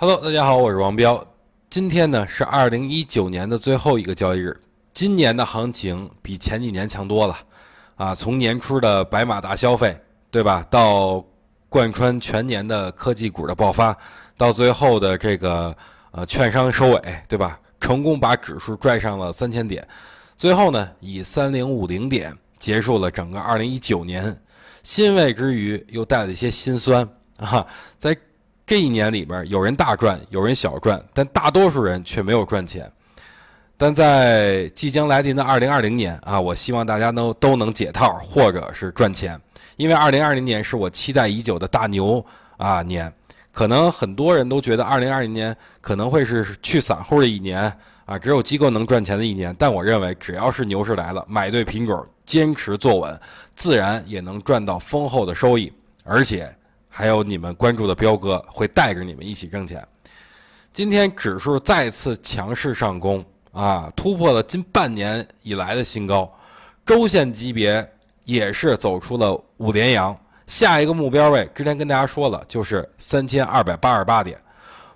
Hello，大家好，我是王彪。今天呢是二零一九年的最后一个交易日，今年的行情比前几年强多了啊！从年初的白马大消费，对吧，到贯穿全年的科技股的爆发，到最后的这个呃券商收尾，对吧？成功把指数拽上了三千点，最后呢以三零五零点结束了整个二零一九年。欣慰之余，又带了一些心酸啊！在这一年里边，有人大赚，有人小赚，但大多数人却没有赚钱。但在即将来临的二零二零年啊，我希望大家都都能解套，或者是赚钱，因为二零二零年是我期待已久的大牛啊年。可能很多人都觉得二零二零年可能会是去散户的一年啊，只有机构能赚钱的一年。但我认为，只要是牛市来了，买对品种，坚持坐稳，自然也能赚到丰厚的收益，而且。还有你们关注的彪哥会带着你们一起挣钱。今天指数再次强势上攻啊，突破了近半年以来的新高，周线级别也是走出了五连阳。下一个目标位之前跟大家说了，就是三千二百八十八点。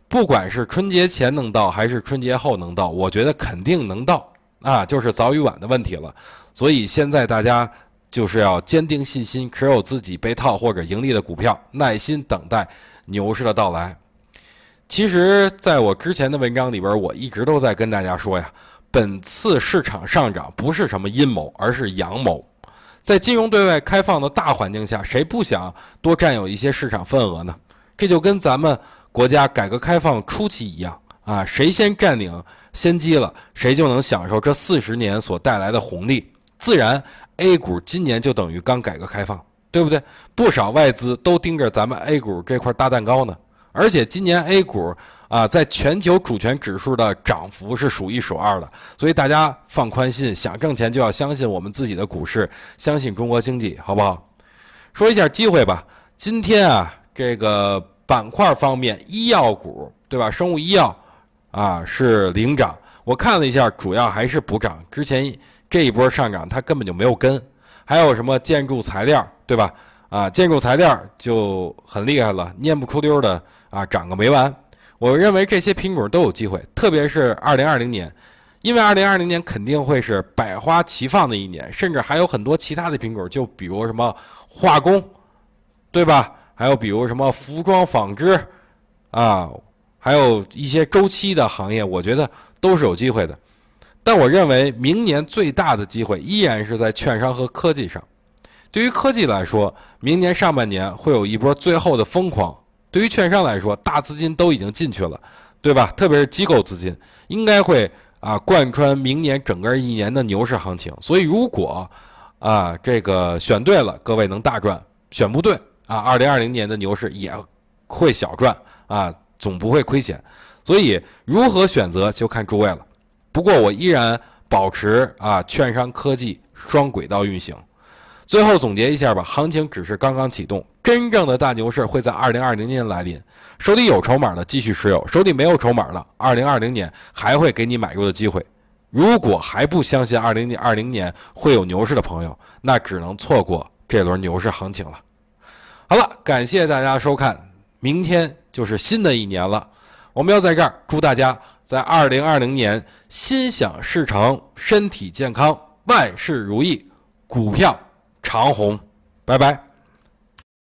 不管是春节前能到还是春节后能到，我觉得肯定能到啊，就是早与晚的问题了。所以现在大家。就是要坚定信心，持有自己被套或者盈利的股票，耐心等待牛市的到来。其实，在我之前的文章里边，我一直都在跟大家说呀，本次市场上涨不是什么阴谋，而是阳谋。在金融对外开放的大环境下，谁不想多占有一些市场份额呢？这就跟咱们国家改革开放初期一样啊，谁先占领先机了，谁就能享受这四十年所带来的红利。自然，A 股今年就等于刚改革开放，对不对？不少外资都盯着咱们 A 股这块大蛋糕呢。而且今年 A 股啊，在全球主权指数的涨幅是数一数二的。所以大家放宽心，想挣钱就要相信我们自己的股市，相信中国经济，好不好？说一下机会吧。今天啊，这个板块方面，医药股对吧？生物医药啊是领涨。我看了一下，主要还是补涨。之前。这一波上涨，它根本就没有跟，还有什么建筑材料，对吧？啊，建筑材料就很厉害了，念不出溜的啊，涨个没完。我认为这些品种都有机会，特别是二零二零年，因为二零二零年肯定会是百花齐放的一年，甚至还有很多其他的品种，就比如什么化工，对吧？还有比如什么服装纺织，啊，还有一些周期的行业，我觉得都是有机会的。但我认为明年最大的机会依然是在券商和科技上。对于科技来说，明年上半年会有一波最后的疯狂；对于券商来说，大资金都已经进去了，对吧？特别是机构资金，应该会啊贯穿明年整个一年的牛市行情。所以，如果啊这个选对了，各位能大赚；选不对啊，二零二零年的牛市也会小赚啊，总不会亏钱。所以，如何选择就看诸位了。不过我依然保持啊，券商科技双轨道运行。最后总结一下吧，行情只是刚刚启动，真正的大牛市会在二零二零年来临。手里有筹码的继续持有，手里没有筹码的，二零二零年还会给你买入的机会。如果还不相信二零二零年会有牛市的朋友，那只能错过这轮牛市行情了。好了，感谢大家收看，明天就是新的一年了，我们要在这儿祝大家。在二零二零年，心想事成，身体健康，万事如意，股票长虹，拜拜。